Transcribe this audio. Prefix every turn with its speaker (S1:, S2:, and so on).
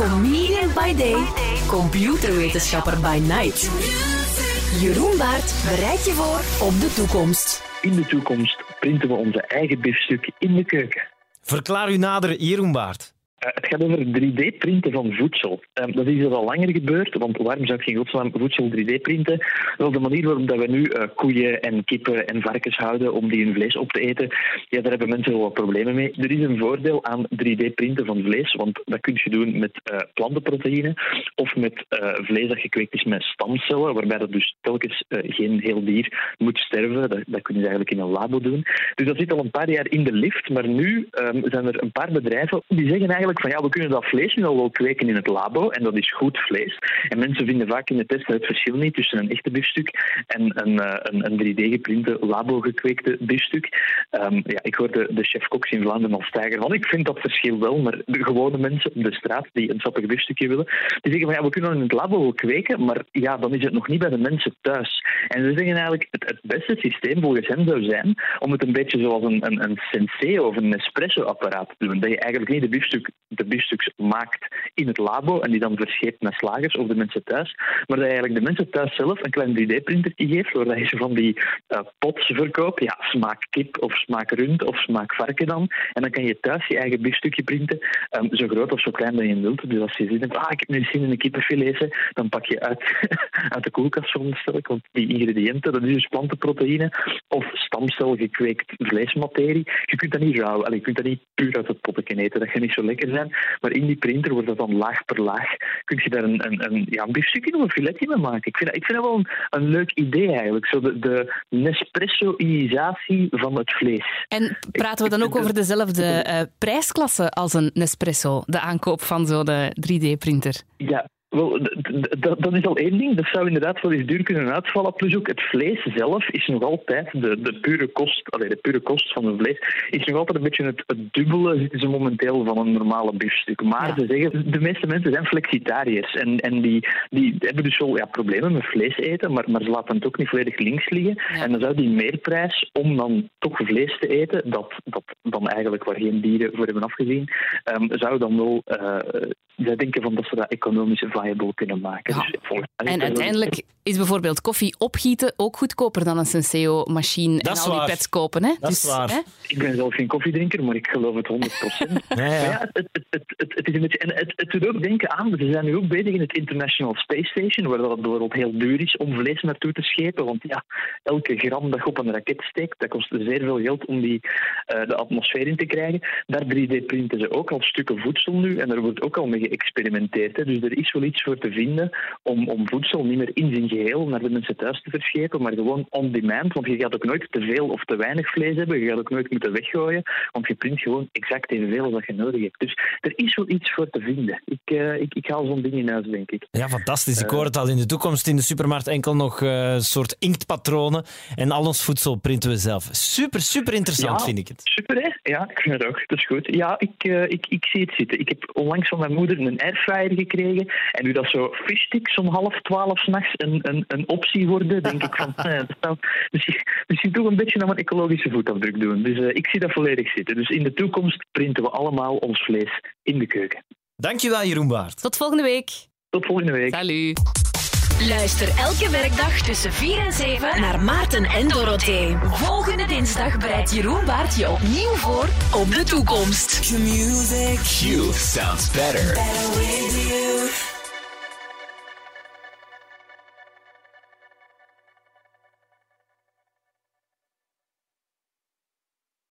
S1: Comedian by day, computerwetenschapper by night. Jeroen Baart bereidt je voor op de toekomst.
S2: In de toekomst printen we onze eigen biefstuk in de keuken.
S3: Verklaar u nader, Jeroen Baart.
S2: Uh, het gaat over 3D-printen van voedsel. Uh, dat is al langer gebeurd, want waarom zou ik geen godsnaam voedsel 3D-printen? Wel, de manier waarop dat we nu uh, koeien en kippen en varkens houden om die hun vlees op te eten, ja, daar hebben mensen wel wat problemen mee. Er is een voordeel aan 3D-printen van vlees, want dat kun je doen met plantenproteïne of met vlees dat gekweekt is met stamcellen, waarbij dat dus telkens geen heel dier moet sterven. Dat, dat kun je eigenlijk in een labo doen. Dus dat zit al een paar jaar in de lift, maar nu um, zijn er een paar bedrijven die zeggen eigenlijk van ja, we kunnen dat vlees nu al wel kweken in het labo en dat is goed vlees. En mensen vinden vaak in de test het verschil niet tussen een echte biefstuk en een, uh, een, een 3D-geprinte labo-gekweekte biefstuk. Um, ja, ik hoorde de chef-koks in Vlaanderen al stijgen van ik vind dat verschil wel, maar de gewone mensen op de straat die een sappig biefstukje willen, die zeggen van ja, we kunnen in het labo wel kweken, maar ja, dan is het nog niet bij de mensen thuis. En ze zeggen eigenlijk het, het beste systeem volgens hen zou zijn om het een beetje zoals een, een, een senseo of een espresso-apparaat te doen. Dat je eigenlijk niet de biefstuk de biefstuks maakt in het labo en die dan verscheept naar slagers of de mensen thuis. Maar dat je eigenlijk de mensen thuis zelf een klein 3D-printer geeft, waar je van die uh, pots verkoopt. Ja, smaak kip of smaak rund of smaak varken dan. En dan kan je thuis je eigen biefstukje printen, um, zo groot of zo klein dat je wilt. Dus als je zin hebt, ah, ik heb nu zin in een kippenfilet, dan pak je uit, uit de koelkast ik, want die ingrediënten, dat is dus plantenproteïne of stamcel gekweekt vleesmaterie. Je kunt dat niet rauw, je kunt dat niet puur uit het potten eten, dat gaat niet zo lekker zijn. Maar in die printer wordt dat dan laag per laag. Kun je daar een, een, een, ja, een biefstukje of een filetje mee maken. Ik vind dat, ik vind dat wel een, een leuk idee eigenlijk. Zo de, de Nespresso-isatie van het vlees.
S4: En praten we dan ook over dezelfde uh, prijsklasse als een Nespresso, de aankoop van zo'n 3D-printer?
S2: Ja, wel, dat, is al één ding. Dat zou inderdaad wel eens duur kunnen uitvallen. Plus ook het vlees zelf is nog altijd, de, de, pure, kost, allee, de pure kost van het vlees, is nog altijd een beetje het, het dubbele, zitten ze momenteel, van een normale biefstuk. Maar ze zeggen, de meeste mensen zijn flexitariërs. En, en die, die hebben dus wel ja, problemen met vlees eten, maar, maar ze laten het ook niet volledig links liggen. En dan zou die meerprijs om dan toch vlees te eten, dat, dat dan eigenlijk waar geen dieren voor hebben afgezien, um, zou dan wel uh, zij denken van dat ze dat economisch viable kunnen maken.
S4: Ja. Dus en uiteindelijk is bijvoorbeeld koffie opgieten ook goedkoper dan een Senseo-machine en al die pets kopen. Hè?
S3: Dat dus, is waar. Hè?
S2: Ik ben zelf geen koffiedrinker, maar ik geloof het 100%. ja, ja. ja het, het, het, het, is een beetje, en het, het doet ook denken aan, ze zijn nu ook bezig in het International Space Station, waar dat bijvoorbeeld heel duur is om vlees naartoe te schepen. Want ja, elke gram dat je op een raket steekt, dat kost zeer veel geld om die uh, de atmosfeer in te krijgen. Daar 3D-printen ze ook al stukken voedsel nu en er wordt ook al mee geëxperimenteerd. Hè. Dus er is wel iets voor te vinden om, om voedsel niet meer in zijn geheel naar de mensen thuis te verschepen, maar gewoon on demand. Want je gaat ook nooit te veel of te weinig vlees hebben. Je gaat ook nooit moeten weggooien, want je print gewoon exact evenveel als dat je nodig hebt. Dus er is wel iets voor te vinden. Ik, uh, ik, ik haal zo'n ding in huis, denk ik.
S3: Ja, fantastisch. Ik hoor het al in de toekomst in de supermarkt enkel nog uh, soort inktpatronen en al ons voedsel printen we zelf. Super, super interessant vind ik het.
S2: Super, hè? Ja, ik vind het ook. Dat is goed. Ja, ik, uh, ik, ik zie het zitten. Ik heb onlangs van mijn moeder een airfryer gekregen en nu dat zo fishsticks om half twaalf s'nachts een, een, een optie worden, denk ik van, eh, dat zou misschien, misschien toch een beetje naar een ecologische voetafdruk doen. Dus uh, ik zie dat volledig zitten. Dus in de toekomst printen we allemaal ons vlees in de keuken.
S3: Dankjewel, Jeroen Baart.
S4: Tot volgende week.
S2: Tot volgende week.
S4: Salut.
S1: Luister elke werkdag tussen 4 en 7 naar Maarten en Dorothee. Volgende dinsdag bereidt Jeroen Baart je opnieuw voor op de toekomst.
S5: Q sounds better. better